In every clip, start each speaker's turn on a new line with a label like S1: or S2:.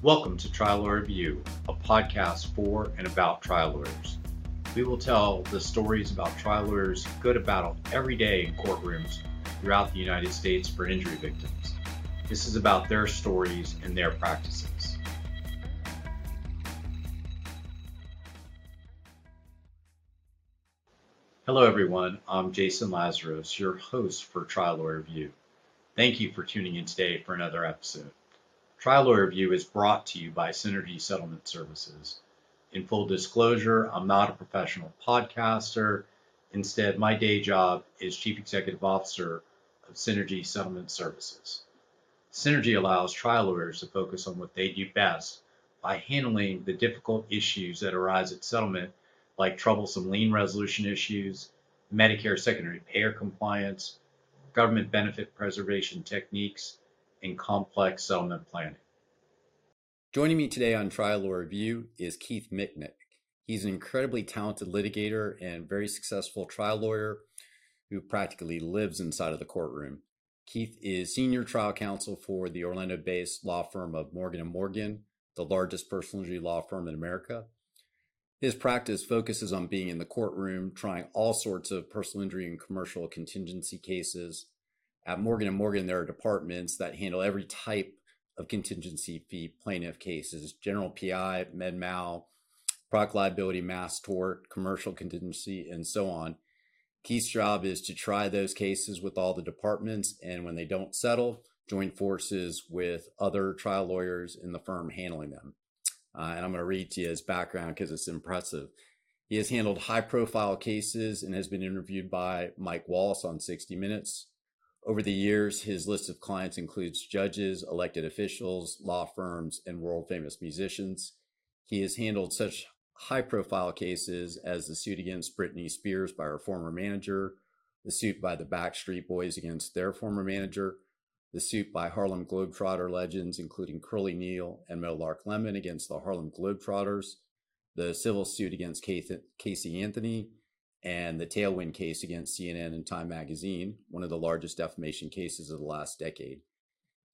S1: Welcome to Trial Lawyer Review, a podcast for and about trial lawyers. We will tell the stories about trial lawyers go to battle every day in courtrooms throughout the United States for injury victims. This is about their stories and their practices. Hello, everyone. I'm Jason Lazarus, your host for Trial Lawyer Review. Thank you for tuning in today for another episode. Trial Lawyer Review is brought to you by Synergy Settlement Services. In full disclosure, I'm not a professional podcaster. Instead, my day job is Chief Executive Officer of Synergy Settlement Services. Synergy allows trial lawyers to focus on what they do best by handling the difficult issues that arise at settlement, like troublesome lien resolution issues, Medicare secondary payer compliance, government benefit preservation techniques, and complex settlement planning.
S2: Joining me today on Trial Lawyer Review is Keith Mitnick. He's an incredibly talented litigator and very successful trial lawyer who practically lives inside of the courtroom. Keith is senior trial counsel for the Orlando-based law firm of Morgan & Morgan, the largest personal injury law firm in America. His practice focuses on being in the courtroom, trying all sorts of personal injury and commercial contingency cases. At Morgan & Morgan, there are departments that handle every type of contingency fee plaintiff cases, general PI, med mal, product liability, mass tort, commercial contingency, and so on. Keith's job is to try those cases with all the departments, and when they don't settle, join forces with other trial lawyers in the firm handling them. Uh, and I'm going to read to you his background because it's impressive. He has handled high profile cases and has been interviewed by Mike Wallace on 60 Minutes. Over the years, his list of clients includes judges, elected officials, law firms, and world famous musicians. He has handled such high profile cases as the suit against Britney Spears by her former manager, the suit by the Backstreet Boys against their former manager, the suit by Harlem Globetrotter legends, including Curly Neal and Meadowlark Lemon against the Harlem Globetrotters, the civil suit against Casey Anthony, and the Tailwind case against CNN and Time Magazine, one of the largest defamation cases of the last decade.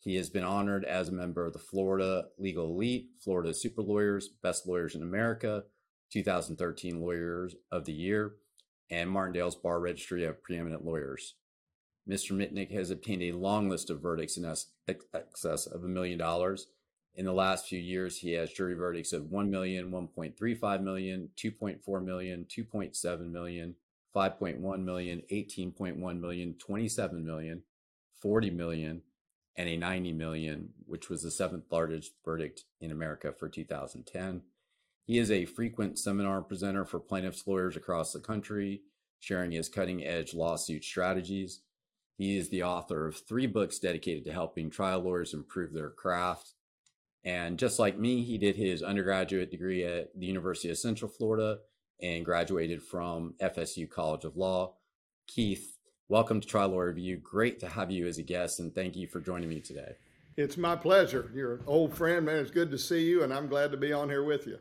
S2: He has been honored as a member of the Florida Legal Elite, Florida Super Lawyers, Best Lawyers in America, 2013 Lawyers of the Year, and Martindale's Bar Registry of Preeminent Lawyers. Mr. Mitnick has obtained a long list of verdicts in excess of a million dollars. In the last few years, he has jury verdicts of 1 million, 1.35 million, 2.4 million, 2.7 million, 5.1 million, 18.1 million, 27 million, 40 million, and a 90 million, which was the seventh largest verdict in America for 2010. He is a frequent seminar presenter for plaintiffs' lawyers across the country, sharing his cutting edge lawsuit strategies. He is the author of three books dedicated to helping trial lawyers improve their craft. And just like me, he did his undergraduate degree at the University of Central Florida and graduated from FSU College of Law. Keith, welcome to Trial Lawyer Review. Great to have you as a guest, and thank you for joining me today.
S3: It's my pleasure. You're an old friend, man. It's good to see you, and I'm glad to be on here with you.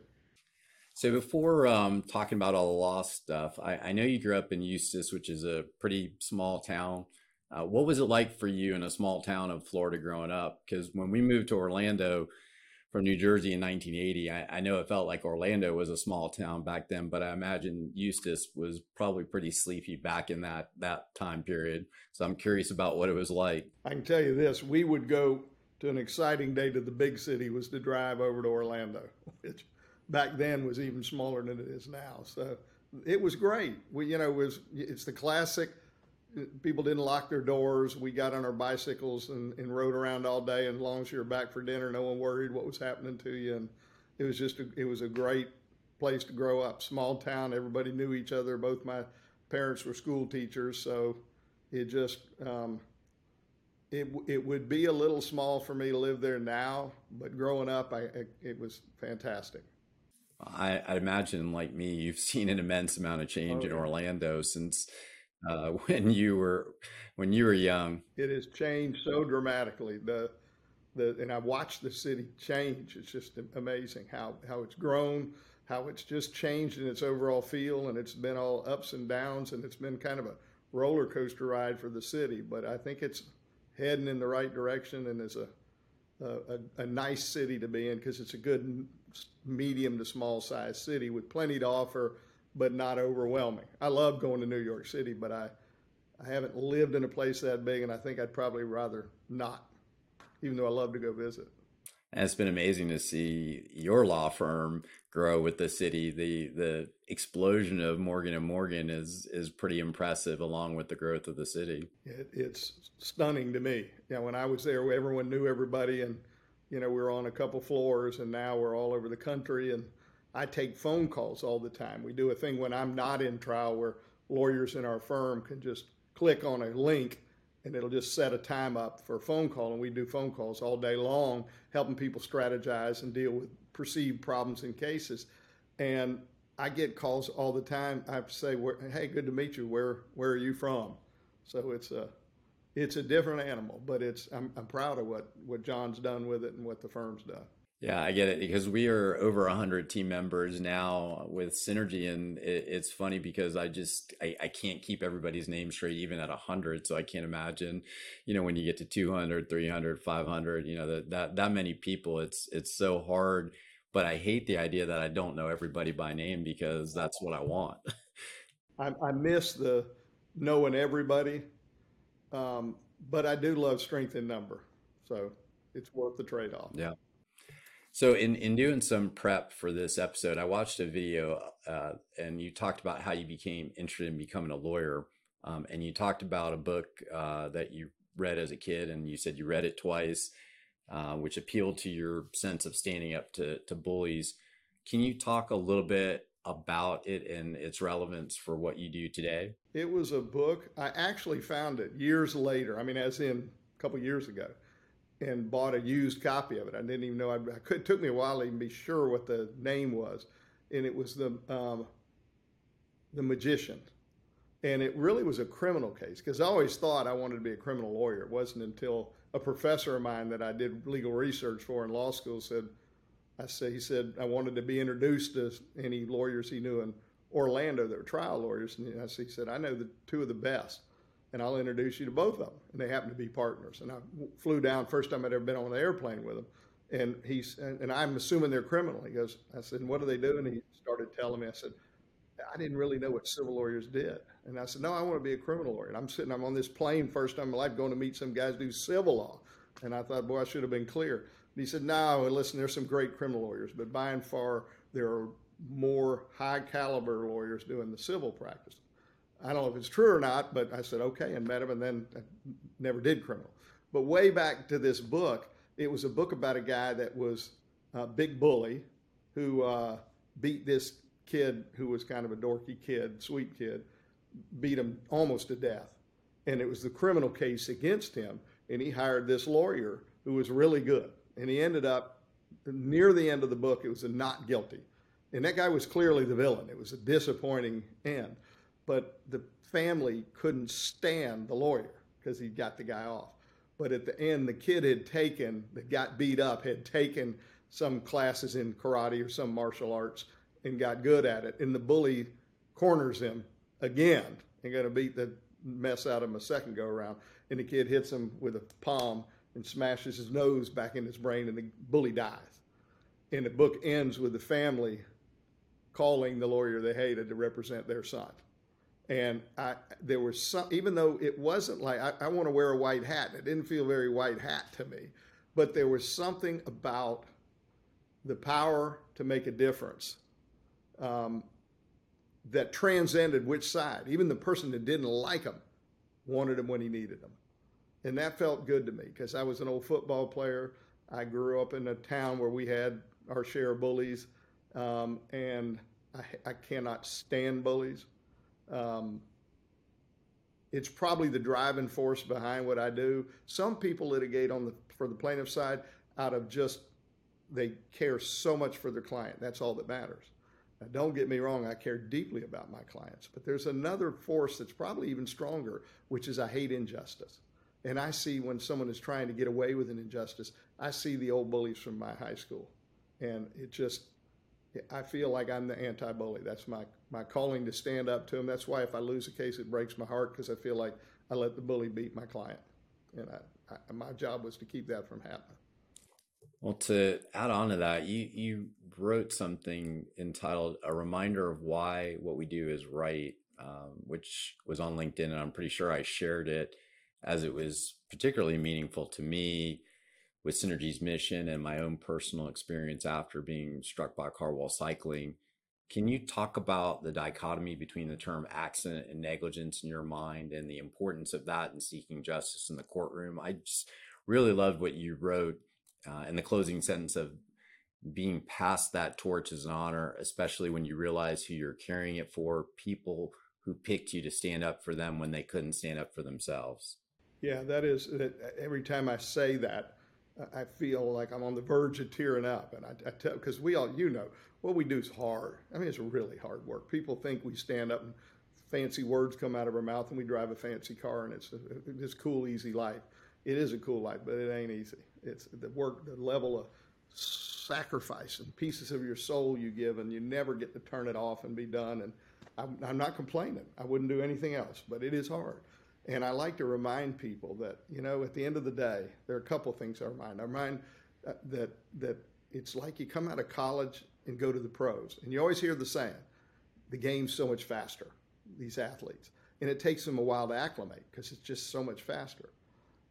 S2: So before um, talking about all the law stuff, I, I, know you grew up in Eustis, which is a pretty small town. Uh, what was it like for you in a small town of Florida growing up? Because when we moved to Orlando from New Jersey in 1980, I, I, know it felt like Orlando was a small town back then, but I imagine Eustis was probably pretty sleepy back in that that time period. So I'm curious about what it was like.
S3: I can tell you this: we would go to an exciting day to the big city was to drive over to Orlando, which back then was even smaller than it is now. So it was great. We, you know, was it's the classic. People didn't lock their doors. We got on our bicycles and, and rode around all day. And as long as you were back for dinner, no one worried what was happening to you. And it was just a, it was a great place to grow up. Small town. Everybody knew each other. Both my parents were school teachers, so it just um, it it would be a little small for me to live there now. But growing up, I, I it was fantastic.
S2: I, I imagine, like me, you've seen an immense amount of change oh, in Orlando since uh, when you were when you were young.
S3: It has changed so dramatically. The the and I've watched the city change. It's just amazing how how it's grown, how it's just changed in its overall feel, and it's been all ups and downs, and it's been kind of a roller coaster ride for the city. But I think it's heading in the right direction, and is a a, a nice city to be in because it's a good medium to small size city with plenty to offer, but not overwhelming. I love going to New York City, but I, I haven't lived in a place that big, and I think I'd probably rather not, even though I love to go visit.
S2: And it's been amazing to see your law firm grow with the city. The the explosion of Morgan and Morgan is is pretty impressive, along with the growth of the city.
S3: It, it's stunning to me. You know, when I was there, everyone knew everybody, and you know we were on a couple floors, and now we're all over the country. And I take phone calls all the time. We do a thing when I'm not in trial where lawyers in our firm can just click on a link and it'll just set a time up for a phone call and we do phone calls all day long helping people strategize and deal with perceived problems in cases. And i get calls all the time. I say hey good to meet you. Where where are you from? So it's a it's a different animal but it's i'm, I'm proud of what what john's done with it and what the firm's done
S2: yeah, I get it because we are over hundred team members now with Synergy, and it, it's funny because I just I, I can't keep everybody's name straight even at hundred, so I can't imagine, you know, when you get to 200, 300, 500, you know, that that that many people, it's it's so hard. But I hate the idea that I don't know everybody by name because that's what I want.
S3: I, I miss the knowing everybody, um, but I do love strength in number, so it's worth the trade off.
S2: Yeah. So in in doing some prep for this episode, I watched a video, uh, and you talked about how you became interested in becoming a lawyer, um, and you talked about a book uh, that you read as a kid, and you said you read it twice, uh, which appealed to your sense of standing up to to bullies. Can you talk a little bit about it and its relevance for what you do today?
S3: It was a book. I actually found it years later. I mean, as in a couple years ago and bought a used copy of it. I didn't even know. I, I could, it took me a while to even be sure what the name was, and it was the um, the Magician, and it really was a criminal case because I always thought I wanted to be a criminal lawyer. It wasn't until a professor of mine that I did legal research for in law school said, I said he said I wanted to be introduced to any lawyers he knew in Orlando that were trial lawyers, and I, he said I know the two of the best and I'll introduce you to both of them. And they happen to be partners. And I flew down first time I'd ever been on an airplane with them. And he's and I'm assuming they're criminal. He goes, I said, what do they do? And he started telling me. I said, I didn't really know what civil lawyers did. And I said, no, I want to be a criminal lawyer. And I'm sitting, I'm on this plane first time in my life going to meet some guys do civil law. And I thought, boy, I should have been clear. And he said, no, listen, there's some great criminal lawyers, but by and far, there are more high caliber lawyers doing the civil practice. I don't know if it's true or not, but I said, okay, and met him, and then I never did criminal. But way back to this book, it was a book about a guy that was a big bully who uh, beat this kid who was kind of a dorky kid, sweet kid, beat him almost to death. And it was the criminal case against him, and he hired this lawyer who was really good. And he ended up, near the end of the book, it was a not guilty. And that guy was clearly the villain. It was a disappointing end but the family couldn't stand the lawyer because he got the guy off. But at the end, the kid had taken, that got beat up, had taken some classes in karate or some martial arts and got good at it. And the bully corners him again and going to beat the mess out of him a second go around. And the kid hits him with a palm and smashes his nose back in his brain, and the bully dies. And the book ends with the family calling the lawyer they hated to represent their son. And I, there was some, even though it wasn't like, I, I want to wear a white hat. It didn't feel very white hat to me. But there was something about the power to make a difference um, that transcended which side. Even the person that didn't like him wanted him when he needed him. And that felt good to me because I was an old football player. I grew up in a town where we had our share of bullies. Um, and I, I cannot stand bullies. Um, it's probably the driving force behind what I do. Some people litigate on the for the plaintiff side out of just they care so much for their client. That's all that matters. Now, don't get me wrong, I care deeply about my clients, but there's another force that's probably even stronger, which is I hate injustice. And I see when someone is trying to get away with an injustice, I see the old bullies from my high school. And it just I feel like I'm the anti-bully. That's my my calling to stand up to him. That's why if I lose a case, it breaks my heart because I feel like I let the bully beat my client, and I, I, my job was to keep that from happening.
S2: Well, to add on to that, you you wrote something entitled "A Reminder of Why What We Do Is Right," um, which was on LinkedIn, and I'm pretty sure I shared it as it was particularly meaningful to me with Synergy's mission and my own personal experience after being struck by a car while cycling. Can you talk about the dichotomy between the term accident and negligence in your mind and the importance of that in seeking justice in the courtroom? I just really loved what you wrote uh, in the closing sentence of being past that torch is an honor, especially when you realize who you're carrying it for, people who picked you to stand up for them when they couldn't stand up for themselves.
S3: Yeah, that is that every time I say that, I feel like I'm on the verge of tearing up. And I, I tell, because we all, you know, what we do is hard. I mean, it's really hard work. People think we stand up and fancy words come out of our mouth and we drive a fancy car and it's a, this cool, easy life. It is a cool life, but it ain't easy. It's the work, the level of sacrifice and pieces of your soul you give, and you never get to turn it off and be done. And I'm, I'm not complaining. I wouldn't do anything else, but it is hard. And I like to remind people that, you know, at the end of the day, there are a couple things I remind. I remind uh, that, that it's like you come out of college and go to the pros. And you always hear the saying, the game's so much faster, these athletes. And it takes them a while to acclimate because it's just so much faster.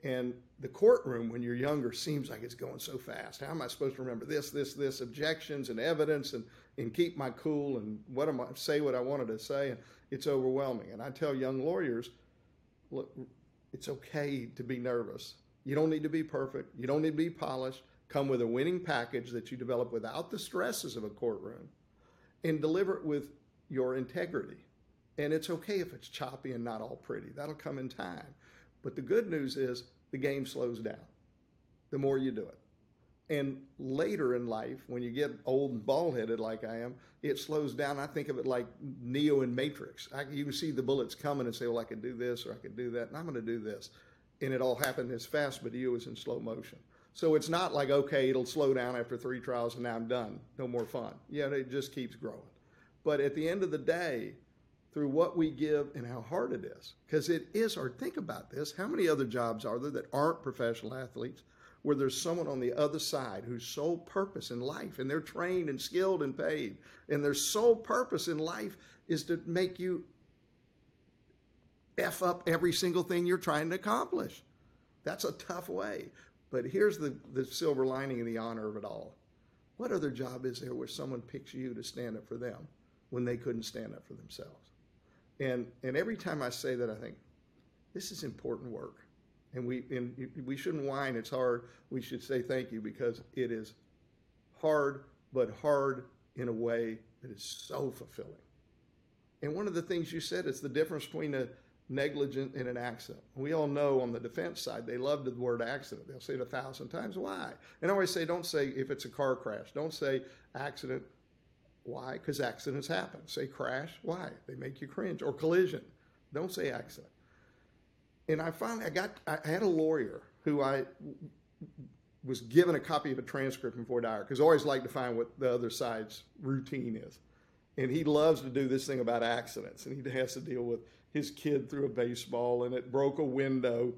S3: And the courtroom, when you're younger, seems like it's going so fast. How am I supposed to remember this, this, this, objections and evidence and, and keep my cool and what am I say what I wanted to say? And it's overwhelming. And I tell young lawyers, look, it's okay to be nervous. You don't need to be perfect. You don't need to be polished. Come with a winning package that you develop without the stresses of a courtroom and deliver it with your integrity. And it's okay if it's choppy and not all pretty. That'll come in time. But the good news is the game slows down the more you do it. And later in life, when you get old and bald headed like I am, it slows down. I think of it like Neo in Matrix. I, you can see the bullets coming and say, well, I could do this or I could do that, and I'm going to do this. And it all happened as fast, but you was in slow motion. So it's not like, okay, it'll slow down after three trials and now I'm done. No more fun. Yeah, it just keeps growing. But at the end of the day, through what we give and how hard it is, because it is hard. Think about this. How many other jobs are there that aren't professional athletes? Where there's someone on the other side whose sole purpose in life, and they're trained and skilled and paid, and their sole purpose in life is to make you F up every single thing you're trying to accomplish. That's a tough way. But here's the, the silver lining and the honor of it all. What other job is there where someone picks you to stand up for them when they couldn't stand up for themselves? And, and every time I say that, I think, this is important work and we and we shouldn't whine. It's hard. We should say thank you because it is hard, but hard in a way that is so fulfilling. And one of the things you said is the difference between a negligent and an accident. We all know on the defense side they love the word accident. They'll say it a thousand times. Why? And I always say, don't say if it's a car crash. Don't say accident. Why? Because accidents happen. Say crash. Why? They make you cringe. Or collision. Don't say accident and I finally I got I had a lawyer who I was given a copy of a transcript from voir dire because I always like to find what the other side's routine is. And he loves to do this thing about accidents, and he has to deal with his kid threw a baseball and it broke a window.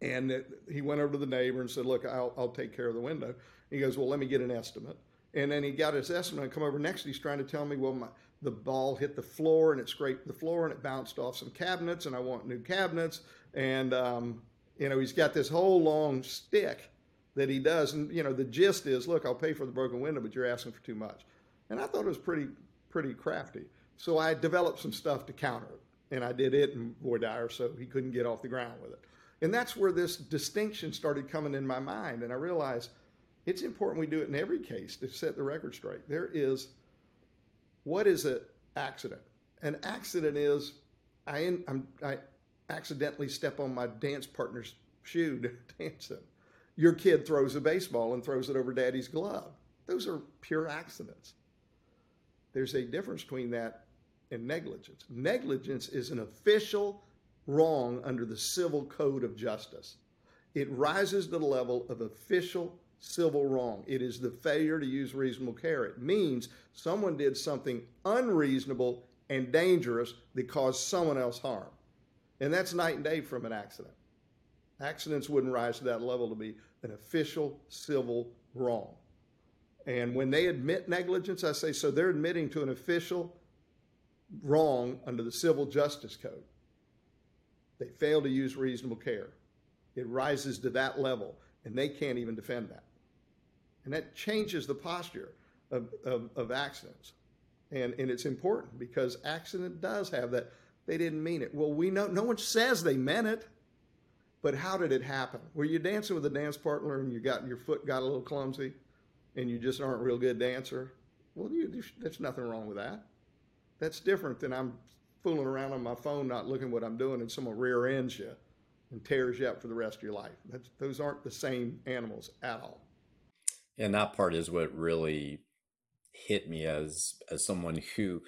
S3: And it, he went over to the neighbor and said, "Look, I'll, I'll take care of the window." He goes, "Well, let me get an estimate." And then he got his estimate and come over next. He's trying to tell me, "Well, my, the ball hit the floor and it scraped the floor and it bounced off some cabinets and I want new cabinets. And, um, you know, he's got this whole long stick that he does. And, you know, the gist is, look, I'll pay for the broken window, but you're asking for too much. And I thought it was pretty, pretty crafty. So I developed some stuff to counter it. And I did it in Dyer so he couldn't get off the ground with it. And that's where this distinction started coming in my mind. And I realized it's important we do it in every case to set the record straight. There is what is an accident? An accident is I, I accidentally step on my dance partner's shoe to dance. Your kid throws a baseball and throws it over daddy's glove. Those are pure accidents. There's a difference between that and negligence. Negligence is an official wrong under the civil code of justice. It rises to the level of official civil wrong. It is the failure to use reasonable care. It means someone did something unreasonable and dangerous that caused someone else harm. And that's night and day from an accident. Accidents wouldn't rise to that level to be an official civil wrong. And when they admit negligence, I say, so they're admitting to an official wrong under the Civil Justice Code. They fail to use reasonable care. It rises to that level, and they can't even defend that. And that changes the posture of, of, of accidents. And, and it's important because accident does have that. They didn't mean it. Well, we know no one says they meant it, but how did it happen? Were you dancing with a dance partner and you got your foot got a little clumsy, and you just aren't a real good dancer? Well, you, there's nothing wrong with that. That's different than I'm fooling around on my phone, not looking what I'm doing, and someone rear ends you and tears you up for the rest of your life. That's, those aren't the same animals at all.
S2: And that part is what really hit me as as someone who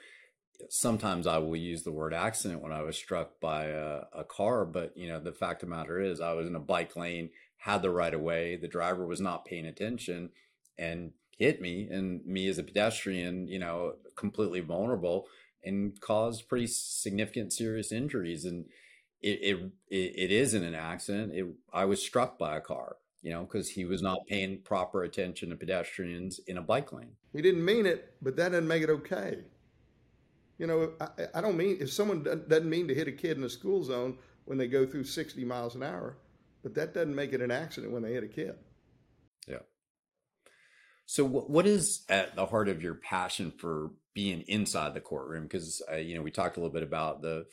S2: sometimes I will use the word accident when I was struck by a, a, car, but you know the fact of the matter is I was in a bike lane, had the right of way, the driver was not paying attention, and hit me, and me as a pedestrian, you know, completely vulnerable and caused pretty significant serious injuries, and it it, it isn't an accident. It I was struck by a car you know, because he was not paying proper attention to pedestrians in a bike lane.
S3: He didn't mean it, but that doesn't make it okay. You know, I, I don't mean if someone doesn't mean to hit a kid in a school zone when they go through 60 miles an hour, but that doesn't make it an accident when they hit a kid.
S2: Yeah. So, what is at the heart of your passion for being inside the courtroom? Because uh, you know, we talked a little bit about the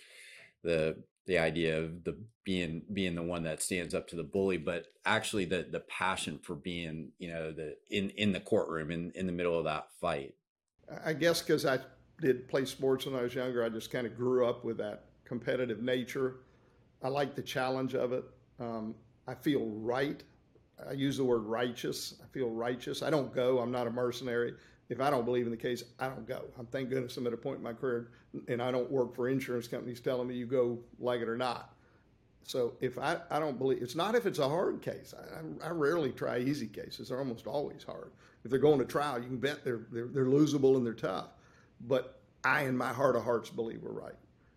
S2: the the idea of the being being the one that stands up to the bully, but actually the the passion for being you know the in in the courtroom in in the middle of that fight.
S3: I guess because I did play sports when I was younger, I just kind of grew up with that competitive nature. I like the challenge of it. Um, I feel right. I use the word righteous. I feel righteous. I don't go. I'm not a mercenary if I don't believe in the case, I don't go. I'm thank goodness I'm at a point in my career and I don't work for insurance companies telling me you go like it or not. So if I, I don't believe it's not if it's a hard case. I, I rarely try easy cases. They're almost always hard. If they're going to trial, you can bet they're, they're, they're losable and they're tough. But I, in my heart of hearts, believe we're right.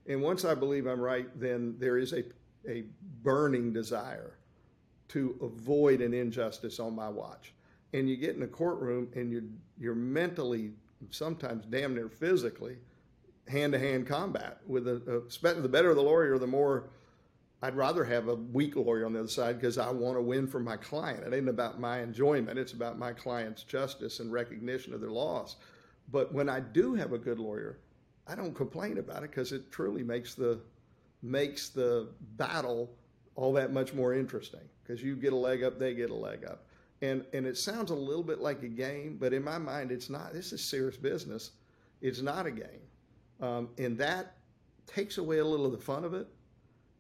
S3: And once I believe I'm right, then there is a, a burning desire to avoid an injustice on my watch and you get in a courtroom and you're you're mentally sometimes damn near physically hand to hand combat with a, a the better the lawyer the more I'd rather have a weak lawyer on the other side because I want to win for my client. It ain't about my enjoyment. It's about my client's justice and recognition of their loss. But when I do have a good lawyer, I don't complain about it because it truly makes the makes the battle all that much more interesting because you get a leg up, they get a leg up. And, and it sounds a little bit like a game, but in my mind, it's not. This is serious business. It's not a game. Um, and that takes away a little of the fun of it,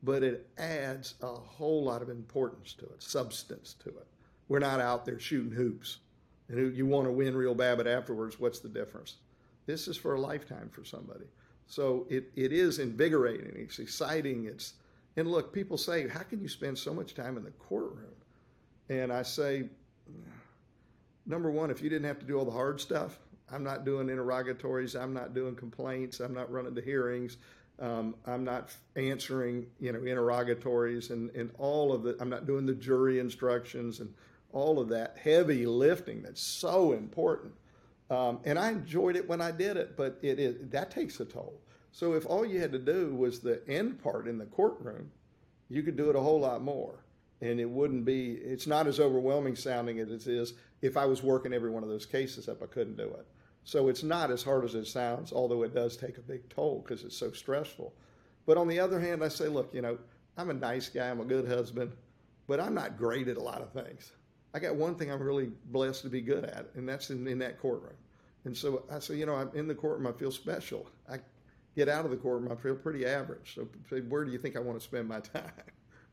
S3: but it adds a whole lot of importance to it, substance to it. We're not out there shooting hoops. And you want to win real bad, but afterwards, what's the difference? This is for a lifetime for somebody. So it, it is invigorating. It's exciting. It's and look, people say, how can you spend so much time in the courtroom? And I say, number one, if you didn't have to do all the hard stuff, I'm not doing interrogatories, I'm not doing complaints, I'm not running the hearings, um, I'm not answering, you know, interrogatories and, and all of the, I'm not doing the jury instructions and all of that heavy lifting that's so important. Um, and I enjoyed it when I did it, but it is that takes a toll. So if all you had to do was the end part in the courtroom, you could do it a whole lot more and it wouldn't be it's not as overwhelming sounding as it is if i was working every one of those cases up i couldn't do it. So it's not as hard as it sounds although it does take a big toll because it's so stressful. But on the other hand i say look you know i'm a nice guy i'm a good husband but i'm not great at a lot of things. I got one thing i'm really blessed to be good at and that's in, in that courtroom. And so i say you know i'm in the courtroom i feel special. I get out of the courtroom i feel pretty average. So where do you think i want to spend my time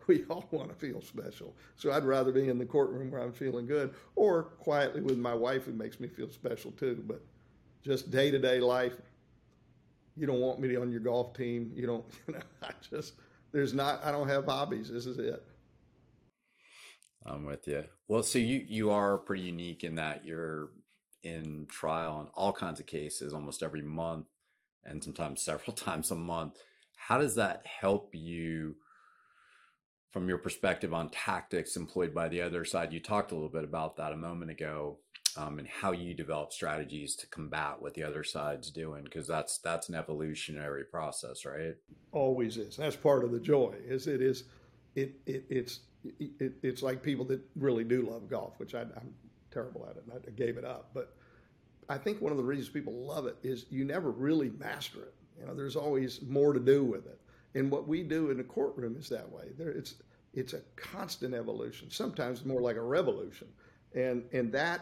S3: we all want to feel special. So I'd rather be in the courtroom where I'm feeling good or quietly with my wife who makes me feel special too. But just day to day life, you don't want me on your golf team. You don't, you know, I just, there's not, I don't have hobbies. This is it.
S2: I'm with you. Well, so you, you are pretty unique in that you're in trial on all kinds of cases almost every month and sometimes several times a month. How does that help you? From your perspective on tactics employed by the other side. You talked a little bit about that a moment ago, um, and how you develop strategies to combat what the other side's doing, because that's that's an evolutionary process, right?
S3: Always is. That's part of the joy. Is it is, it, it it's it, it's like people that really do love golf, which I, I'm terrible at it, and I gave it up. But I think one of the reasons people love it is you never really master it. You know, there's always more to do with it. And what we do in the courtroom is that way. There, it's it's a constant evolution. Sometimes more like a revolution, and and that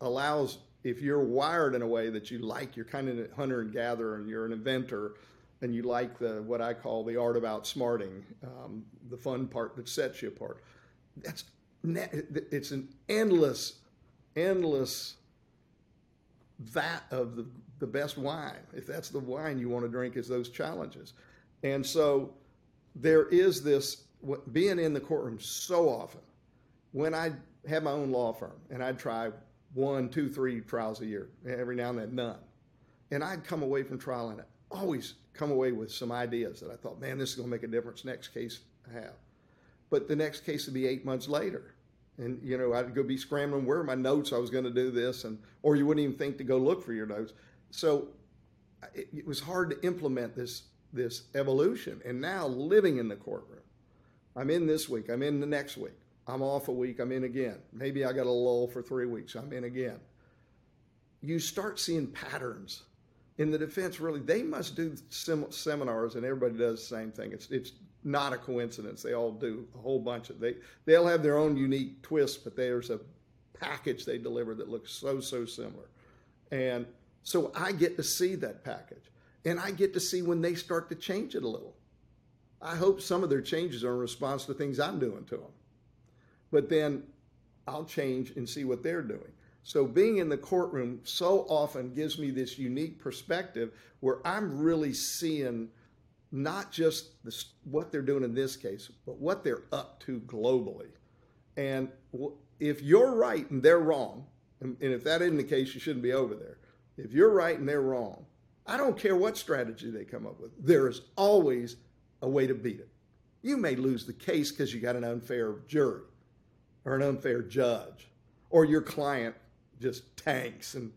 S3: allows if you're wired in a way that you like, you're kind of a hunter and gatherer, and you're an inventor, and you like the what I call the art of outsmarting, um, the fun part that sets you apart. That's it's an endless, endless vat of the, the best wine. If that's the wine you want to drink, is those challenges. And so there is this being in the courtroom so often. When I had my own law firm and I'd try one, two, three trials a year, every now and then none. And I'd come away from trial and I'd always come away with some ideas that I thought, man, this is going to make a difference next case I have. But the next case would be eight months later. And, you know, I'd go be scrambling, where are my notes? I was going to do this. And, or you wouldn't even think to go look for your notes. So it, it was hard to implement this this evolution. And now living in the courtroom, I'm in this week, I'm in the next week, I'm off a week, I'm in again. Maybe I got a lull for three weeks, I'm in again. You start seeing patterns. In the defense, really, they must do sem- seminars, and everybody does the same thing. It's it's not a coincidence. They all do a whole bunch of they they'll have their own unique twist, but there's a package they deliver that looks so so similar, and so I get to see that package and I get to see when they start to change it a little. I hope some of their changes are in response to things I'm doing to them. But then I'll change and see what they're doing. So being in the courtroom so often gives me this unique perspective where I'm really seeing not just what they're doing in this case, but what they're up to globally. And if you're right and they're wrong, and if that isn't the case, you shouldn't be over there. If you're right and they're wrong, I don't care what strategy they come up with. There is always a way to beat it. You may lose the case because you got an unfair jury or an unfair judge, or your client just tanks and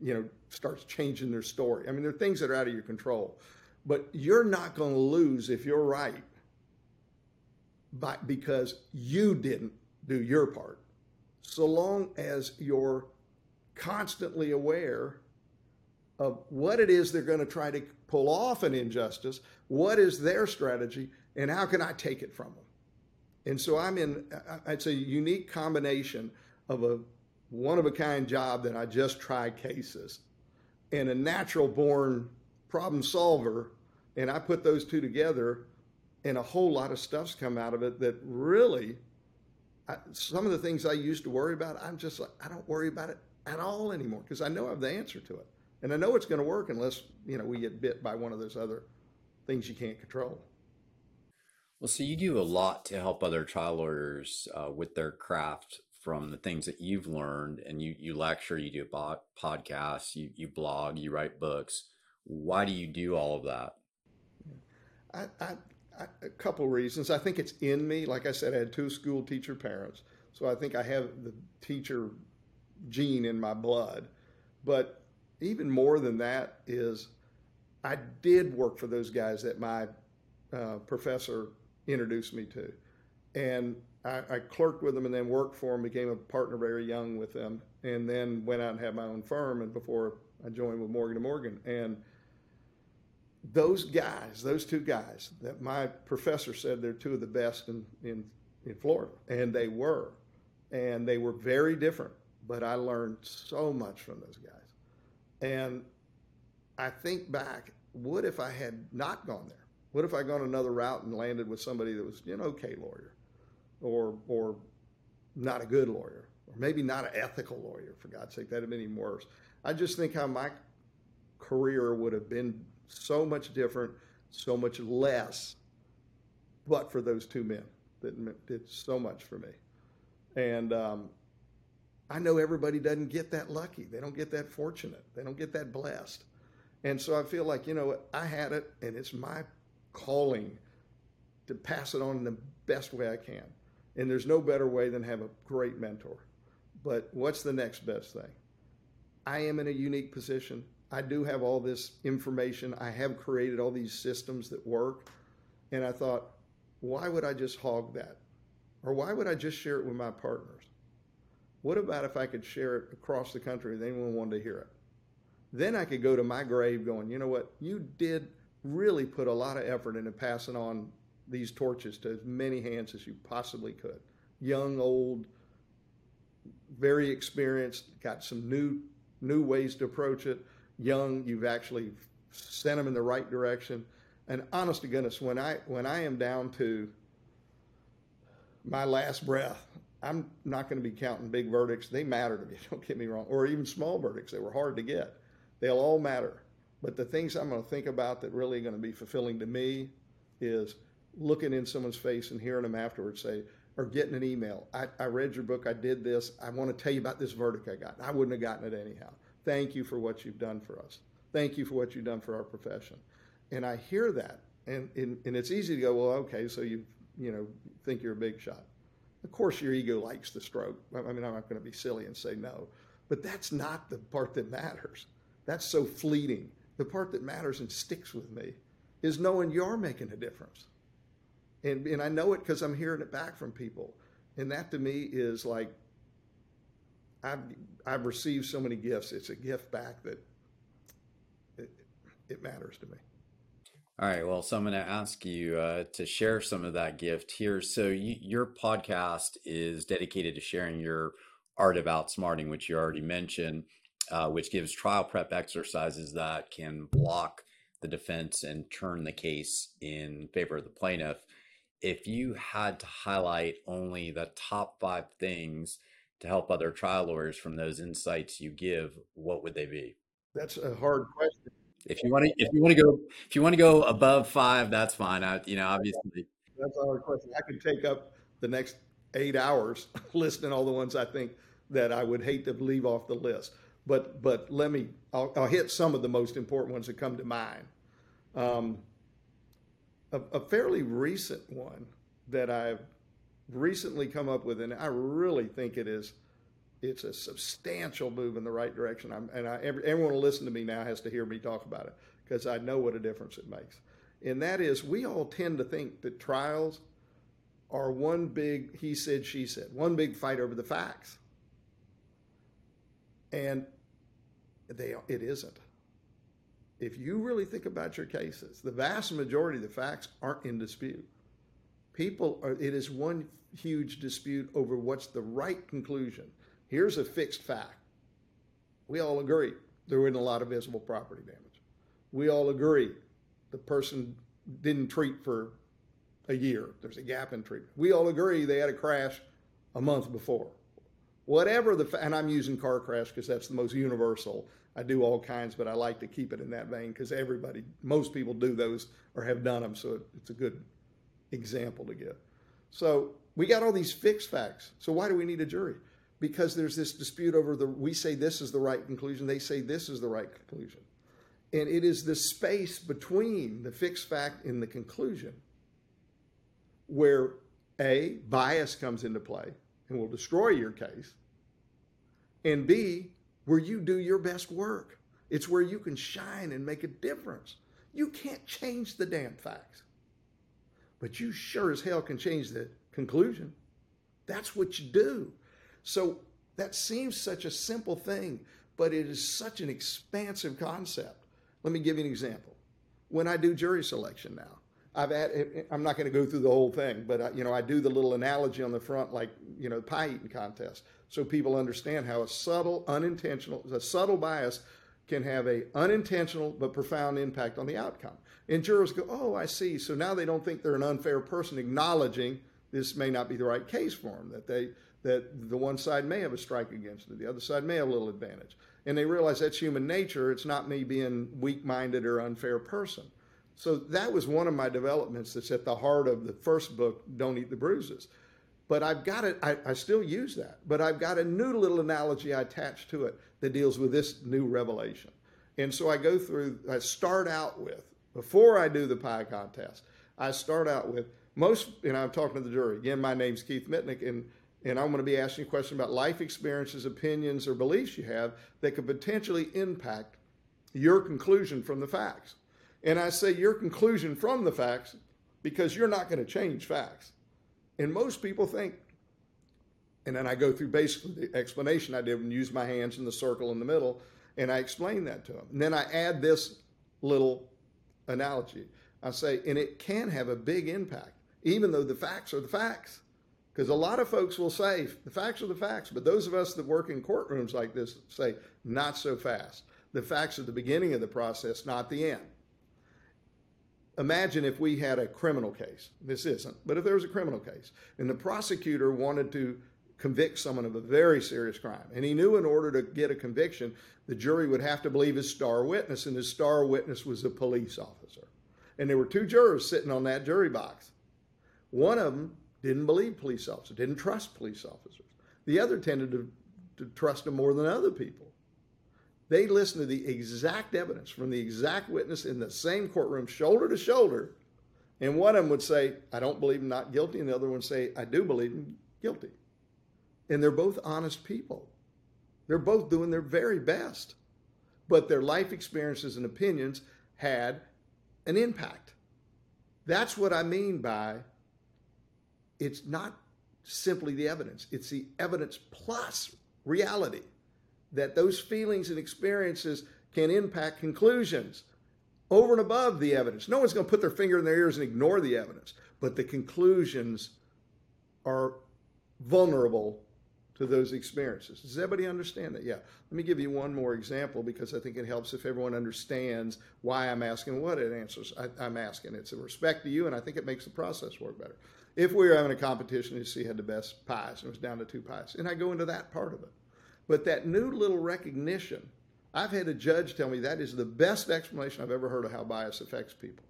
S3: you know starts changing their story. I mean, there are things that are out of your control, but you're not going to lose if you're right, because you didn't do your part. So long as you're constantly aware of what it is they're going to try to pull off an injustice, what is their strategy, and how can I take it from them? And so I'm in, it's a unique combination of a one of a kind job that I just try cases and a natural born problem solver. And I put those two together, and a whole lot of stuff's come out of it that really, I, some of the things I used to worry about, I'm just like, I don't worry about it at all anymore because I know I have the answer to it. And I know it's going to work unless, you know, we get bit by one of those other things you can't control.
S2: Well, so you do a lot to help other trial lawyers uh, with their craft from the things that you've learned and you, you lecture, you do podcasts, you, you blog, you write books. Why do you do all of that?
S3: I, I, I, a couple reasons. I think it's in me. Like I said, I had two school teacher parents. So I think I have the teacher gene in my blood. But even more than that is I did work for those guys that my uh, professor introduced me to. And I, I, clerked with them and then worked for them, became a partner very young with them, and then went out and had my own firm. And before I joined with Morgan & Morgan. And those guys, those two guys that my professor said they're two of the best in, in, in Florida, and they were. And they were very different, but I learned so much from those guys. And I think back, what if I had not gone there? What if I gone another route and landed with somebody that was an okay lawyer, or or not a good lawyer, or maybe not an ethical lawyer? For God's sake, that'd have been even worse. I just think how my career would have been so much different, so much less, but for those two men that did so much for me. And um, I know everybody doesn't get that lucky. They don't get that fortunate. They don't get that blessed. And so I feel like, you know, I had it and it's my calling to pass it on in the best way I can. And there's no better way than have a great mentor. But what's the next best thing? I am in a unique position. I do have all this information. I have created all these systems that work. And I thought, why would I just hog that? Or why would I just share it with my partners? What about if I could share it across the country and anyone wanted to hear it? Then I could go to my grave going, you know what? You did really put a lot of effort into passing on these torches to as many hands as you possibly could. Young, old, very experienced, got some new new ways to approach it. Young, you've actually sent them in the right direction. And honest to goodness, when I when I am down to my last breath, I'm not going to be counting big verdicts. They matter to me, don't get me wrong, or even small verdicts. They were hard to get. They'll all matter. But the things I'm going to think about that really are going to be fulfilling to me is looking in someone's face and hearing them afterwards say, or getting an email. I, I read your book. I did this. I want to tell you about this verdict I got. I wouldn't have gotten it anyhow. Thank you for what you've done for us. Thank you for what you've done for our profession. And I hear that, and, and, and it's easy to go, well, okay, so you you know think you're a big shot. Of course, your ego likes the stroke. I mean, I'm not going to be silly and say no, but that's not the part that matters. That's so fleeting. The part that matters and sticks with me is knowing you're making a difference. And, and I know it because I'm hearing it back from people. And that to me is like, I've, I've received so many gifts. It's a gift back that it, it matters to me.
S2: All right. Well, so I'm going to ask you uh, to share some of that gift here. So, you, your podcast is dedicated to sharing your art of outsmarting, which you already mentioned, uh, which gives trial prep exercises that can block the defense and turn the case in favor of the plaintiff if you had to highlight only the top five things to help other trial lawyers from those insights you give, what would they be?
S3: That's a hard question.
S2: If you want to, if you want to go, if you want to go above five, that's fine. I, you know, obviously,
S3: that's hard question. I could take up the next eight hours listing all the ones I think that I would hate to leave off the list. But but let me, I'll, I'll hit some of the most important ones that come to mind. Um, a, a fairly recent one that I've recently come up with, and I really think it is it's a substantial move in the right direction. I'm, and I, every, everyone who listen to me now has to hear me talk about it because I know what a difference it makes. And that is, we all tend to think that trials are one big he said, she said, one big fight over the facts. And they, it isn't if you really think about your cases, the vast majority of the facts aren't in dispute. People are, it is one huge dispute over what's the right conclusion. Here's a fixed fact. We all agree there wasn't a lot of visible property damage. We all agree the person didn't treat for a year. There's a gap in treatment. We all agree they had a crash a month before. Whatever the, and I'm using car crash because that's the most universal I do all kinds, but I like to keep it in that vein because everybody, most people do those or have done them, so it's a good example to give. So we got all these fixed facts. So why do we need a jury? Because there's this dispute over the, we say this is the right conclusion, they say this is the right conclusion. And it is the space between the fixed fact and the conclusion where A, bias comes into play and will destroy your case, and B, where you do your best work. It's where you can shine and make a difference. You can't change the damn facts, but you sure as hell can change the conclusion. That's what you do. So that seems such a simple thing, but it is such an expansive concept. Let me give you an example. When I do jury selection now, I've had, eh, eh, I'm not going to go through the whole thing, but I, you know, I do the little analogy on the front, like you know, pie eating contest so people understand how a subtle, unintentional, a subtle bias can have a unintentional but profound impact on the outcome. And jurors go, "Oh, I see." So now they don't think they're an unfair person, acknowledging this may not be the right case for them. That they that the one side may have a strike against it, the other side may have a little advantage, and they realize that's human nature. It's not me being weak-minded or unfair person. So that was one of my developments that's at the heart of the first book, Don't Eat the Bruises. But I've got it, I, I still use that, but I've got a new little analogy I attach to it that deals with this new revelation. And so I go through, I start out with, before I do the pie contest, I start out with most, and I'm talking to the jury again. My name's Keith Mitnick, and and I'm going to be asking you questions about life experiences, opinions, or beliefs you have that could potentially impact your conclusion from the facts. And I say your conclusion from the facts because you're not going to change facts. And most people think, and then I go through basically the explanation I did and use my hands in the circle in the middle, and I explain that to them. And then I add this little analogy. I say, and it can have a big impact, even though the facts are the facts. Because a lot of folks will say, the facts are the facts, but those of us that work in courtrooms like this say, not so fast. The facts are the beginning of the process, not the end. Imagine if we had a criminal case. This isn't, but if there was a criminal case and the prosecutor wanted to convict someone of a very serious crime, and he knew in order to get a conviction, the jury would have to believe his star witness, and his star witness was a police officer. And there were two jurors sitting on that jury box. One of them didn't believe police officers, didn't trust police officers. The other tended to, to trust them more than other people. They listened to the exact evidence from the exact witness in the same courtroom, shoulder to shoulder. And one of them would say, I don't believe him not guilty. And the other one would say, I do believe him guilty. And they're both honest people. They're both doing their very best. But their life experiences and opinions had an impact. That's what I mean by it's not simply the evidence, it's the evidence plus reality that those feelings and experiences can impact conclusions over and above the evidence. No one's going to put their finger in their ears and ignore the evidence, but the conclusions are vulnerable to those experiences. Does everybody understand that? Yeah. Let me give you one more example because I think it helps if everyone understands why I'm asking what it answers I, am asking. It's a respect to you, and I think it makes the process work better. If we were having a competition to see had the best pies, and it was down to two pies, and I go into that part of it. But that new little recognition, I've had a judge tell me that is the best explanation I've ever heard of how bias affects people.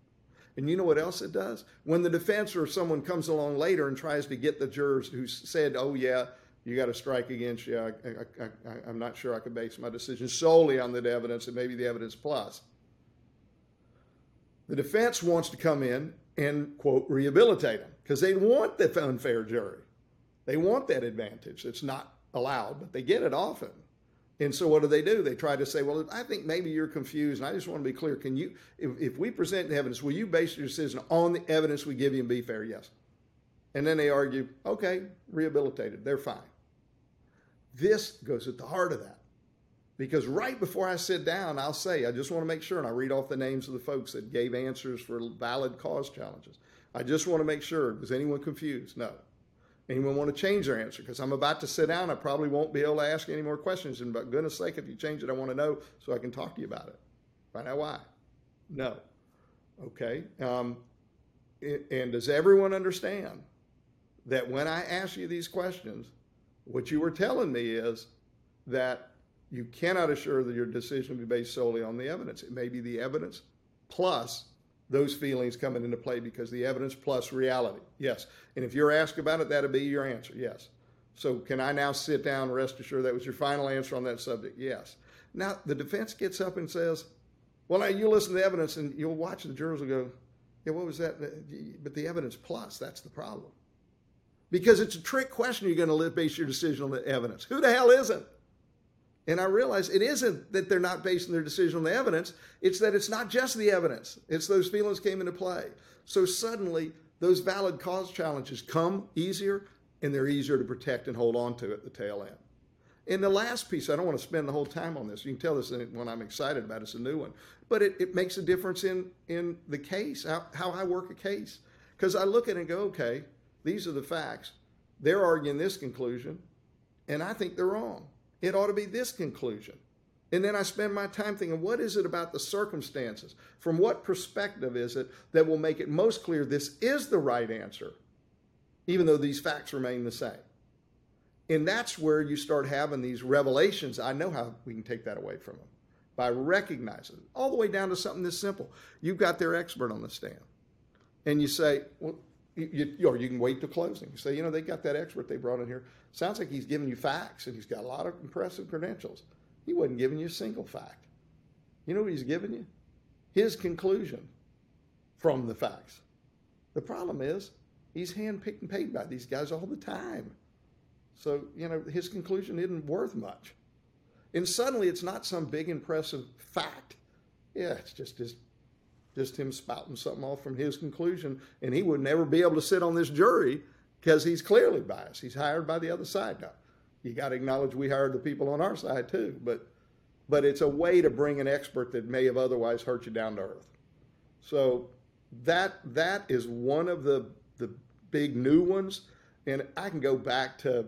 S3: And you know what else it does? When the defense or someone comes along later and tries to get the jurors who said, oh, yeah, you got to strike against you, I, am not sure I could base my decision solely on the evidence and maybe the evidence plus. The defense wants to come in and, quote, rehabilitate them because they want the unfair jury. They want that advantage. It's not allowed, but they get it often. And so what do they do? They try to say, well, I think maybe you're confused, and I just want to be clear. Can you, if, if we present the evidence, will you base your decision on the evidence we give you and be fair? Yes. And then they argue, okay, rehabilitated, they're fine. This goes at the heart of that. Because right before I sit down, I'll say, I just want to make sure, and I read off the names of the folks that gave answers for valid cause challenges. I just want to make sure, was anyone confused? No. Anyone want to change their answer? Because I'm about to sit down. I probably won't be able to ask any more questions. And but goodness sake, if you change it, I want to know so I can talk to you about it. Find out why. No. Okay. Um, and does everyone understand that when I ask you these questions, what you were telling me is that you cannot assure that your decision will be based solely on the evidence. It may be the evidence plus those feelings coming into play because the evidence plus reality. Yes. And if you're asked about it, that'll be your answer. Yes. So can I now sit down, rest assured that was your final answer on that subject? Yes. Now the defense gets up and says, well, now you listen to the evidence and you'll watch the jurors will go, yeah, what was that? But the evidence plus, that's the problem. Because it's a trick question you're going to base your decision on the evidence. Who the hell isn't? And I realize it isn't that they're not basing their decision on the evidence, it's that it's not just the evidence, it's those feelings came into play. So suddenly, those valid cause challenges come easier and they're easier to protect and hold on to at the tail end. And the last piece, I don't want to spend the whole time on this. You can tell this one I'm excited about. It's a new one. But it, it makes a difference in, in the case, how, how I work a case. Because I look at it and go, okay, these are the facts. They're arguing this conclusion, and I think they're wrong. It ought to be this conclusion. And then I spend my time thinking, what is it about the circumstances? From what perspective is it that will make it most clear this is the right answer, even though these facts remain the same? And that's where you start having these revelations. I know how we can take that away from them by recognizing all the way down to something this simple. You've got their expert on the stand, and you say, well, you, you, or you can wait till closing. You say, you know, they got that expert they brought in here. Sounds like he's giving you facts and he's got a lot of impressive credentials. He wasn't giving you a single fact. You know what he's giving you? His conclusion from the facts. The problem is He's handpicked and paid by these guys all the time. So, you know, his conclusion isn't worth much. And suddenly it's not some big impressive fact. Yeah, it's just just, just him spouting something off from his conclusion, and he would never be able to sit on this jury because he's clearly biased. He's hired by the other side now. You got to acknowledge we hired the people on our side too, but but it's a way to bring an expert that may have otherwise hurt you down to earth. So that that is one of the the big new ones, and I can go back to,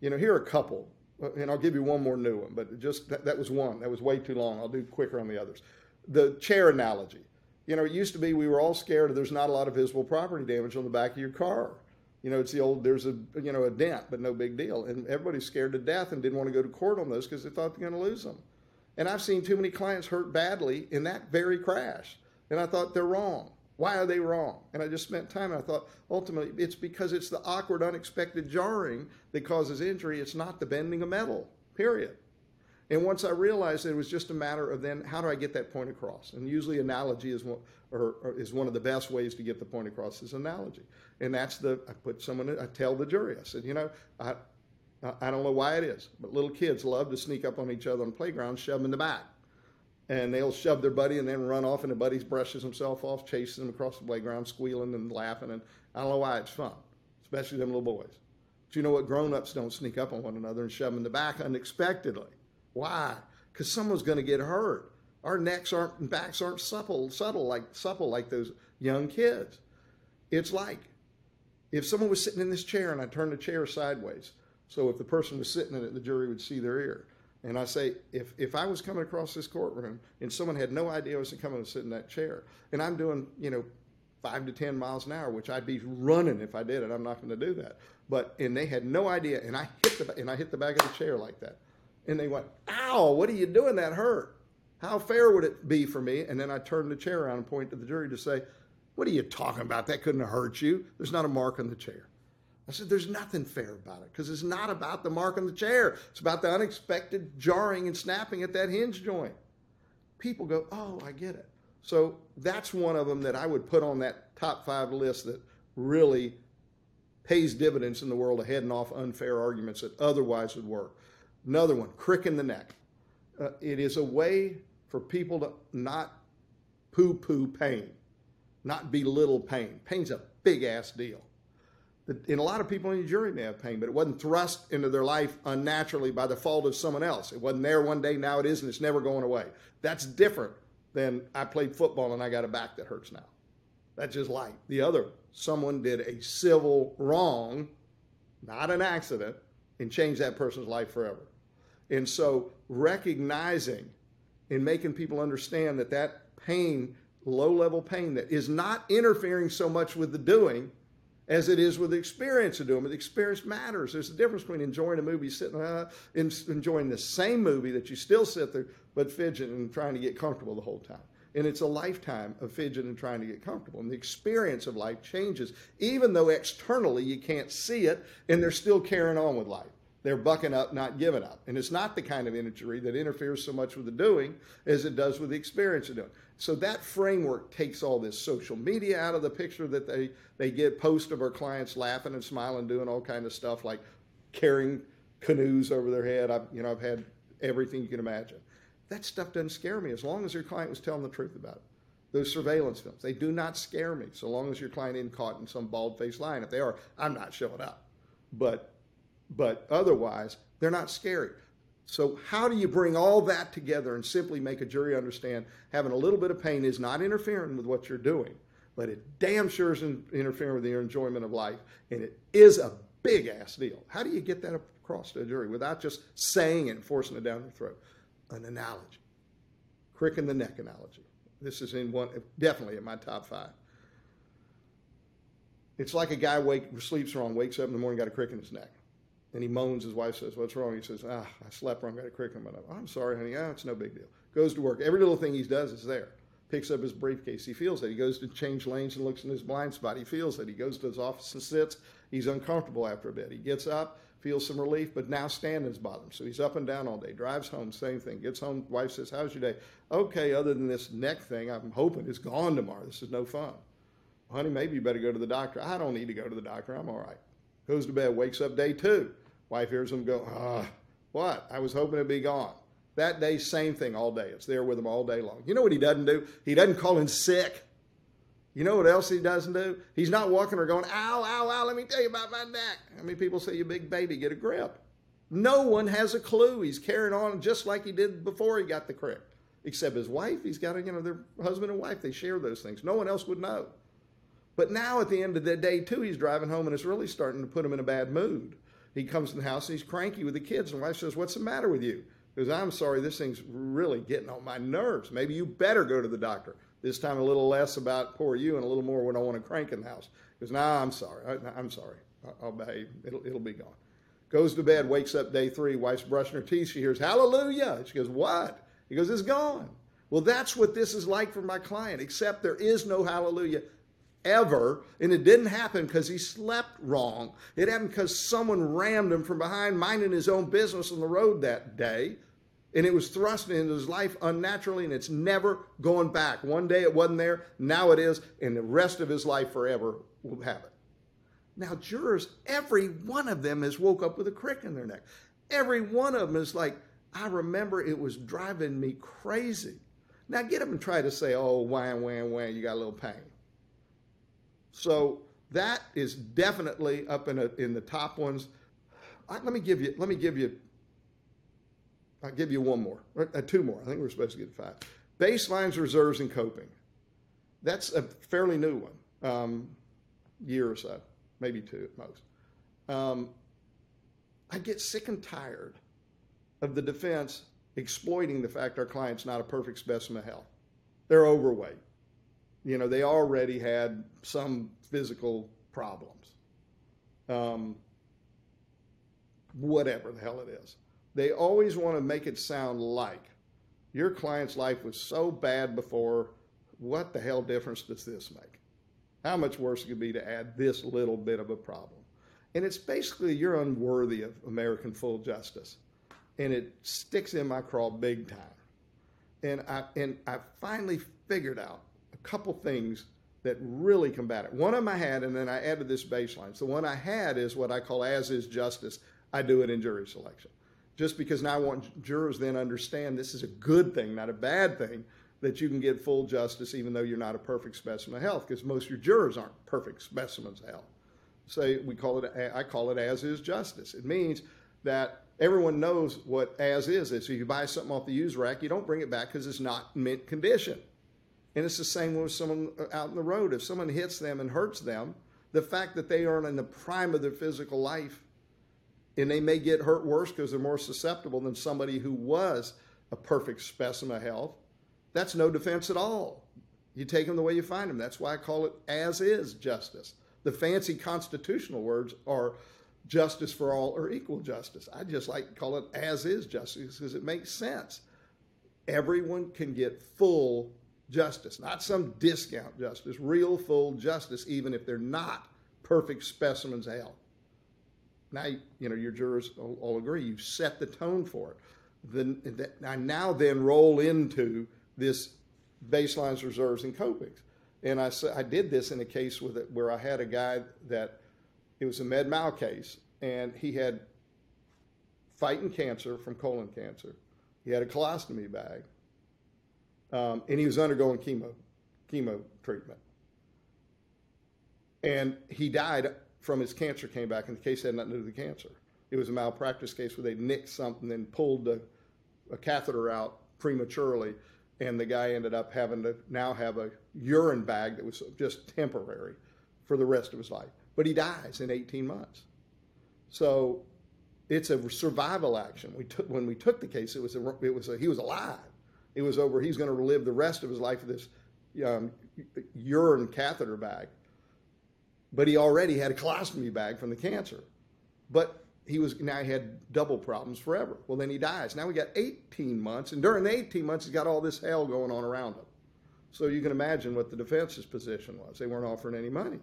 S3: you know, here are a couple, and I'll give you one more new one, but just that, that was one. That was way too long. I'll do quicker on the others. The chair analogy. You know, it used to be we were all scared there's not a lot of visible property damage on the back of your car. You know, it's the old there's a you know a dent, but no big deal, and everybody's scared to death and didn't want to go to court on those because they thought they're going to lose them. And I've seen too many clients hurt badly in that very crash, and I thought they're wrong. Why are they wrong? And I just spent time and I thought ultimately it's because it's the awkward, unexpected jarring that causes injury. It's not the bending of metal, period. And once I realized it was just a matter of then how do I get that point across? And usually analogy is one, or, or is one of the best ways to get the point across is analogy. And that's the, I put someone, I tell the jury, I said, you know, I, I don't know why it is, but little kids love to sneak up on each other on the playground, shove them in the back and they'll shove their buddy and then run off, and the buddy brushes himself off, chases them across the playground, squealing and laughing. And I don't know why it's fun, especially them little boys. But you know what? Grown ups don't sneak up on one another and shove them in the back unexpectedly. Why? Because someone's going to get hurt. Our necks aren't and backs aren't supple, subtle like supple like those young kids. It's like if someone was sitting in this chair and I turned the chair sideways, so if the person was sitting in it, the jury would see their ear. And I say, if, if I was coming across this courtroom and someone had no idea I was coming to sit in that chair, and I'm doing, you know, five to 10 miles an hour, which I'd be running if I did it. I'm not going to do that. But, and they had no idea, and I hit the, and I hit the back of the chair like that. And they went, ow, what are you doing? That hurt. How fair would it be for me? And then I turned the chair around and pointed to the jury to say, what are you talking about? That couldn't have hurt you. There's not a mark on the chair. I said, there's nothing fair about it because it's not about the mark on the chair. It's about the unexpected jarring and snapping at that hinge joint. People go, oh, I get it. So that's one of them that I would put on that top five list that really pays dividends in the world of heading off unfair arguments that otherwise would work. Another one, crick in the neck. Uh, it is a way for people to not poo poo pain, not belittle pain. Pain's a big ass deal and a lot of people in the jury may have pain, but it wasn't thrust into their life unnaturally by the fault of someone else. It wasn't there one day, now it is, and it's never going away. That's different than I played football and I got a back that hurts now. That's just life. The other, someone did a civil wrong, not an accident, and changed that person's life forever. And so recognizing and making people understand that that pain, low level pain, that is not interfering so much with the doing as it is with the experience of doing it. The experience matters. There's a difference between enjoying a movie, sitting uh, enjoying the same movie that you still sit there but fidgeting and trying to get comfortable the whole time. And it's a lifetime of fidgeting and trying to get comfortable. And the experience of life changes, even though externally you can't see it, and they're still carrying on with life. They're bucking up, not giving up. And it's not the kind of injury that interferes so much with the doing as it does with the experience of doing. So that framework takes all this social media out of the picture that they, they get posts of our clients laughing and smiling, doing all kind of stuff like carrying canoes over their head. I've, you know, I've had everything you can imagine. That stuff doesn't scare me as long as your client was telling the truth about it. Those surveillance films, they do not scare me so long as your client isn't caught in some bald faced line. If they are, I'm not showing up. But but otherwise, they're not scary. So, how do you bring all that together and simply make a jury understand having a little bit of pain is not interfering with what you're doing, but it damn sure is interfering with your enjoyment of life, and it is a big ass deal. How do you get that across to a jury without just saying it and forcing it down their throat? An analogy, crick in the neck analogy. This is in one, definitely in my top five. It's like a guy wake, sleeps wrong, wakes up in the morning, got a crick in his neck. And he moans. His wife says, "What's wrong?" He says, "Ah, I slept wrong. Got a crick in my nose." I'm sorry, honey. Ah, it's no big deal. Goes to work. Every little thing he does is there. Picks up his briefcase. He feels it. He goes to change lanes and looks in his blind spot. He feels it. He goes to his office and sits. He's uncomfortable after a bit. He gets up, feels some relief, but now standing's bothering him. So he's up and down all day. Drives home, same thing. Gets home. Wife says, "How's your day?" Okay, other than this neck thing, I'm hoping it's gone tomorrow. This is no fun. honey, maybe you better go to the doctor. I don't need to go to the doctor. I'm all right. Goes to bed, wakes up day two. Wife hears him go, ah, what? I was hoping it'd be gone. That day, same thing all day. It's there with him all day long. You know what he doesn't do? He doesn't call in sick. You know what else he doesn't do? He's not walking or going, ow, ow, ow, let me tell you about my neck. How many people say, you big baby, get a grip? No one has a clue. He's carrying on just like he did before he got the crick, except his wife. He's got you know, their husband and wife. They share those things. No one else would know. But now at the end of the day, too, he's driving home and it's really starting to put him in a bad mood. He comes in the house and he's cranky with the kids. And the wife says, What's the matter with you? He goes, I'm sorry, this thing's really getting on my nerves. Maybe you better go to the doctor. This time a little less about poor you and a little more when I want to crank in the house. He goes, nah, I'm sorry. I, am sorry. I'll behave. It'll, it'll be gone. Goes to bed, wakes up day three, wife's brushing her teeth. She hears, hallelujah. She goes, what? He goes, it's gone. Well, that's what this is like for my client, except there is no hallelujah ever. And it didn't happen because he slept wrong. It happened because someone rammed him from behind, minding his own business on the road that day and it was thrust into his life unnaturally, and it's never going back. One day it wasn't there, now it is, and the rest of his life forever will have it. Now, jurors, every one of them has woke up with a crick in their neck. Every one of them is like, I remember it was driving me crazy. Now get up and try to say, oh, wham, wham, wham, you got a little pain. So that is definitely up in, a, in the top ones. let me give you let me give you I'll give you one more, uh, two more. I think we're supposed to get five. Baselines, reserves, and coping. That's a fairly new one, um, year or so, maybe two at most. Um, I get sick and tired of the defense exploiting the fact our client's not a perfect specimen of health. They're overweight. You know, they already had some physical problems. Um, whatever the hell it is they always want to make it sound like your client's life was so bad before. What the hell difference does this make? How much worse it could be to add this little bit of a problem? And it's basically you're unworthy of American full justice. And it sticks in my craw big time. And I and I finally figured out couple things that really combat it. One of them I had, and then I added this baseline. So the one I had is what I call as is justice. I do it in jury selection just because now I want jurors then understand this is a good thing, not a bad thing, that you can get full justice even though you're not a perfect specimen of health, because most of your jurors aren't perfect specimens of health. Say we call it, I call it as is justice. It means that everyone knows what as is is. If you buy something off the used rack, you don't bring it back because it's not mint condition. And it's the same with someone uh, out in the road. If someone hits them and hurts them, the fact that they aren't in the prime of their physical life and they may get hurt worse because they're more susceptible than somebody who was a perfect specimen of health. That's no defense at all. You take them the way you find them. That's why I call it as is justice. The fancy constitutional words are justice for all or equal justice. I just like to call it as is justice because it makes sense. Everyone can get full justice, not some discount justice, real full justice, even if they're not perfect specimens health now you know your jurors all, all agree you've set the tone for it. Then I now then roll into this baselines, reserves, and copings. And I I did this in a case with it where I had a guy that it was a med mal case, and he had fighting cancer from colon cancer. He had a colostomy bag, um, and he was undergoing chemo chemo treatment. And he died from his cancer came back, and the case had nothing to do with the cancer. It was a malpractice case where they nicked something and pulled a, a catheter out prematurely, and the guy ended up having to now have a urine bag that was just temporary for the rest of his life. But he dies in 18 months. So it's a survival action. We took when we took the case, it was a, it was a, he was alive. It was over. He's going to live the rest of his life with this um, urine catheter bag but he already had a colostomy bag from the cancer. But he was now he had double problems forever. Well, then he dies. Now we got 18 months, and during the 18 months, he's got all this hell going on around him. So you can imagine what the defense's position was. They weren't offering any money.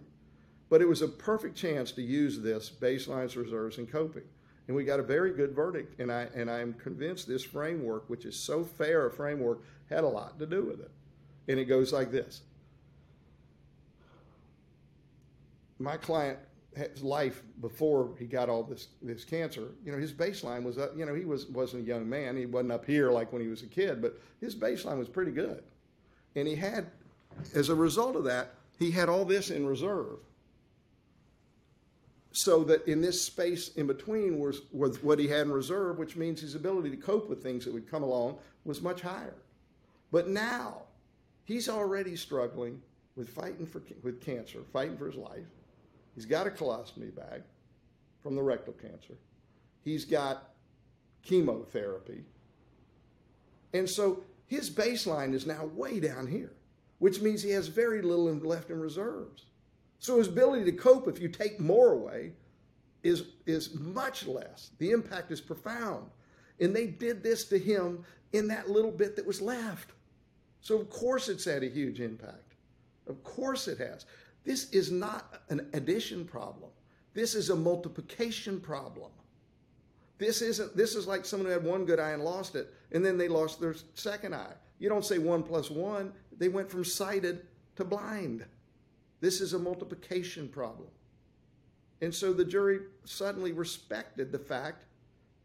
S3: But it was a perfect chance to use this baselines, reserves, and coping. And we got a very good verdict. And I and I'm convinced this framework, which is so fair a framework, had a lot to do with it. And it goes like this my client his life before he got all this this cancer, you know, his baseline was up. You know, he was wasn't a young man. He wasn't up here like when he was a kid, but his baseline was pretty good. And he had, as a result of that, he had all this in reserve. So that in this space in between was, was what he had in reserve, which means his ability to cope with things that would come along was much higher. But now he's already struggling with fighting for with cancer, fighting for his life He's got a colostomy bag from the rectal cancer. He's got chemotherapy. And so his baseline is now way down here, which means he has very little left in reserves. So his ability to cope if you take more away is, is much less. The impact is profound. And they did this to him in that little bit that was left. So, of course, it's had a huge impact. Of course, it has. This is not an addition problem. This is a multiplication problem. This isn't this is like someone who had one good eye and lost it, and then they lost their second eye. You don't say one plus one, they went from sighted to blind. This is a multiplication problem. And so the jury suddenly respected the fact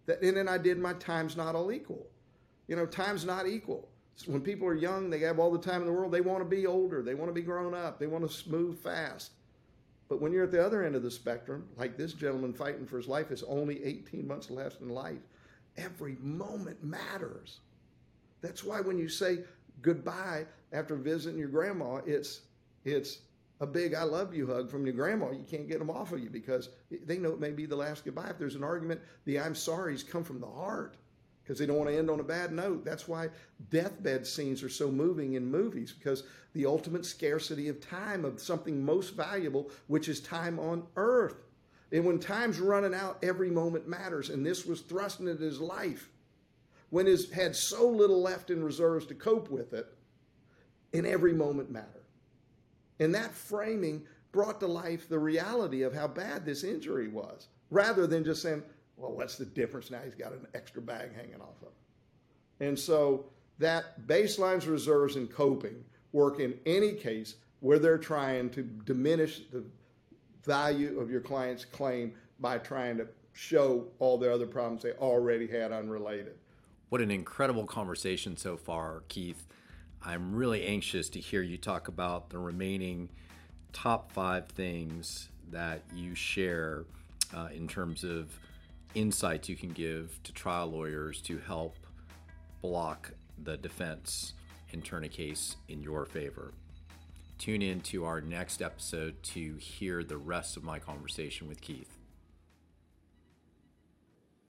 S3: that, and I did my time's not all equal. You know, time's not equal when people are young, they have all the time in the world. They want to be older. They want to be grown up. They want to move fast. But when you're at the other end of the spectrum, like this gentleman fighting for his life, is only 18 months left in life. Every moment matters. That's why when you say goodbye after visiting your grandma, it's it's a big "I love you" hug from your grandma. You can't get them off of you because they know it may be the last goodbye. If there's an argument, the "I'm sorry's" come from the heart because they don't want to end on a bad note. That's why deathbed scenes are so moving in movies because the ultimate scarcity of time of something most valuable, which is time on earth. And when time's running out, every moment matters. And this was thrust into his life when he had so little left in reserves to cope with it, and every moment mattered. And that framing brought to life the reality of how bad this injury was, rather than just saying, well, what's the difference now? He's got an extra bag hanging off of him. And so that baselines, reserves, and coping work in any case where they're trying to diminish the value of your client's claim by trying to show all the other problems they already had unrelated.
S2: What an incredible conversation so far, Keith. I'm really anxious to hear you talk about the remaining top five things that you share uh, in terms of insights you can give to trial lawyers to help block the defense and turn a case in your favor. Tune in to our next episode to hear the rest of my conversation with Keith.